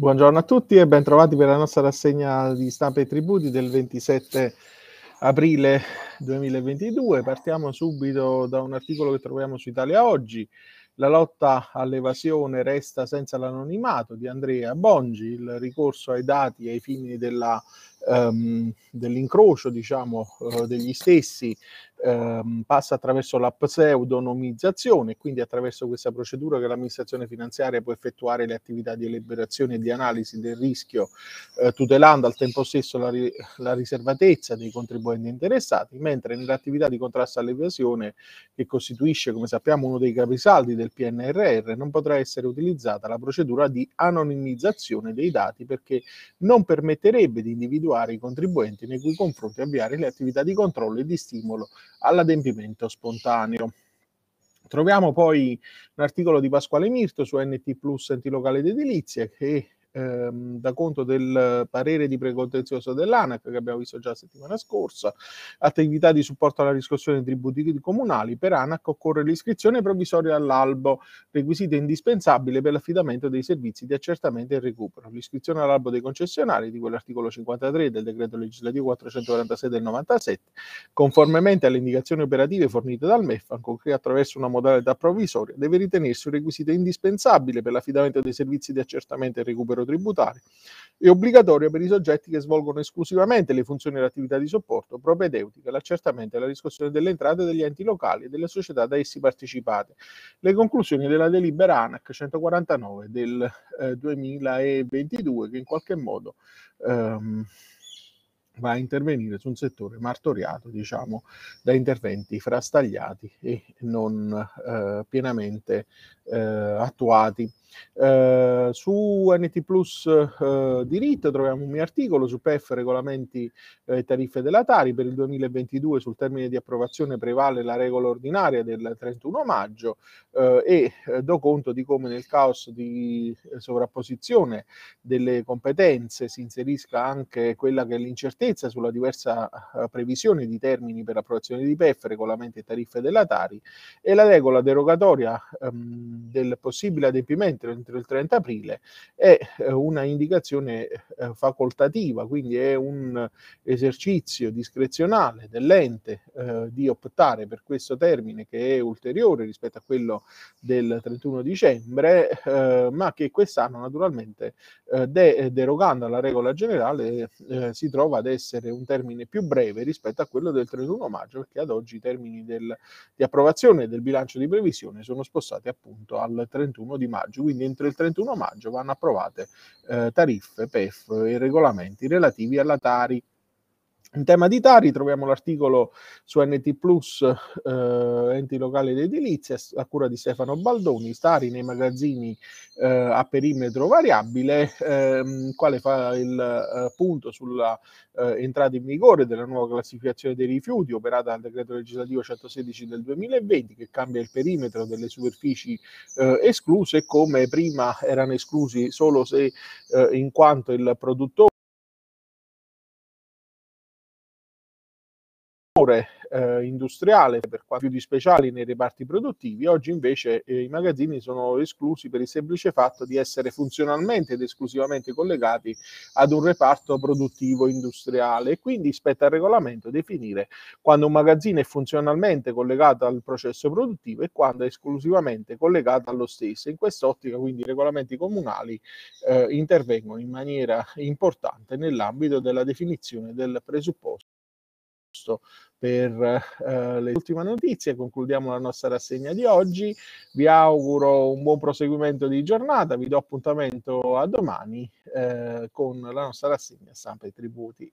Buongiorno a tutti e ben trovati per la nostra rassegna di stampa e tributi del 27 aprile 2022. Partiamo subito da un articolo che troviamo su Italia Oggi. La lotta all'evasione resta senza l'anonimato di Andrea Bongi, il ricorso ai dati ai fini della, um, dell'incrocio diciamo, uh, degli stessi ehm, passa attraverso la pseudonimizzazione, quindi attraverso questa procedura che l'amministrazione finanziaria può effettuare le attività di elaborazione e di analisi del rischio, eh, tutelando al tempo stesso la, ri- la, riservatezza dei contribuenti interessati, mentre nell'attività di contrasto all'evasione, che costituisce, come sappiamo, uno dei capisaldi del PNRR, non potrà essere utilizzata la procedura di anonimizzazione dei dati perché non permetterebbe di individuare i contribuenti nei cui confronti avviare le attività di controllo e di stimolo all'adempimento spontaneo. Troviamo poi un articolo di Pasquale Mirto su NT Plus Enti Locali ed Edilizia che ehm, da conto del parere di precontenzioso dell'ANAC che abbiamo visto già la settimana scorsa, attività di supporto alla riscossione dei tributi comunali, per ANAC occorre l'iscrizione provvisoria all'albo, requisito indispensabile per l'affidamento dei servizi di accertamento e recupero. L'iscrizione all'albo dei concessionari di quell'articolo 53 del decreto legislativo 446 del 97, conformemente alle indicazioni operative fornite dal MEF, anche attraverso una modalità provvisoria, deve ritenersi un requisito indispensabile per l'affidamento dei servizi di accertamento e recupero recupero tributario è obbligatorio per i soggetti che svolgono esclusivamente le funzioni e attività di supporto propedeutiche all'accertamento e alla riscossione delle entrate degli enti locali e delle società da essi partecipate. Le conclusioni della delibera ANAC 149 del eh, 2022 che in qualche modo ehm, va a intervenire su un settore martoriato, diciamo, da interventi frastagliati e non eh, pienamente eh, attuati. Eh, su NT Plus eh, diritto troviamo un mio articolo su PEF regolamenti e eh, tariffe della Tari per il 2022 sul termine di approvazione prevale la regola ordinaria del 31 maggio eh, e eh, do conto di come nel caos di sovrapposizione delle competenze si inserisca anche quella che è l'incertezza sulla diversa previsione di termini per approvazione di PEF, regolamenti e tariffe della Tari e la regola derogatoria ehm, del possibile adempimento entro il 30 aprile è eh, una indicazione eh, facoltativa, quindi è un esercizio discrezionale dell'ente eh, di optare per questo termine che è ulteriore rispetto a quello del 31 dicembre, eh, ma che quest'anno naturalmente eh, de- derogando alla regola generale eh, si trova ad essere un termine più breve rispetto a quello del 31 maggio, perché ad oggi i termini del, di approvazione del bilancio di previsione sono spostati appunto al 31 di maggio, quindi entro il 31 maggio vanno approvate eh, tariffe, PEF e regolamenti relativi alla Tari. In tema di Tari troviamo l'articolo su NT Plus, eh, enti locali ed edilizia, a cura di Stefano Baldoni, Tari nei magazzini eh, a perimetro variabile, ehm, quale fa il eh, punto sulla eh, entrata in vigore della nuova classificazione dei rifiuti operata dal decreto legislativo 116 del 2020 che cambia il perimetro delle superfici eh, escluse come prima erano esclusi solo se eh, in quanto il produttore eh, industriale, per quanto più di speciali nei reparti produttivi, oggi invece eh, i magazzini sono esclusi per il semplice fatto di essere funzionalmente ed esclusivamente collegati ad un reparto produttivo industriale e quindi spetta al regolamento definire quando un magazzino è funzionalmente collegato al processo produttivo e quando è esclusivamente collegato allo stesso. In quest'ottica quindi i regolamenti comunali eh, intervengono in maniera importante nell'ambito della definizione del presupposto per eh, le ultime notizie. Concludiamo la nostra rassegna di oggi. Vi auguro un buon proseguimento di giornata. Vi do appuntamento a domani eh, con la nostra rassegna stampa e tributi.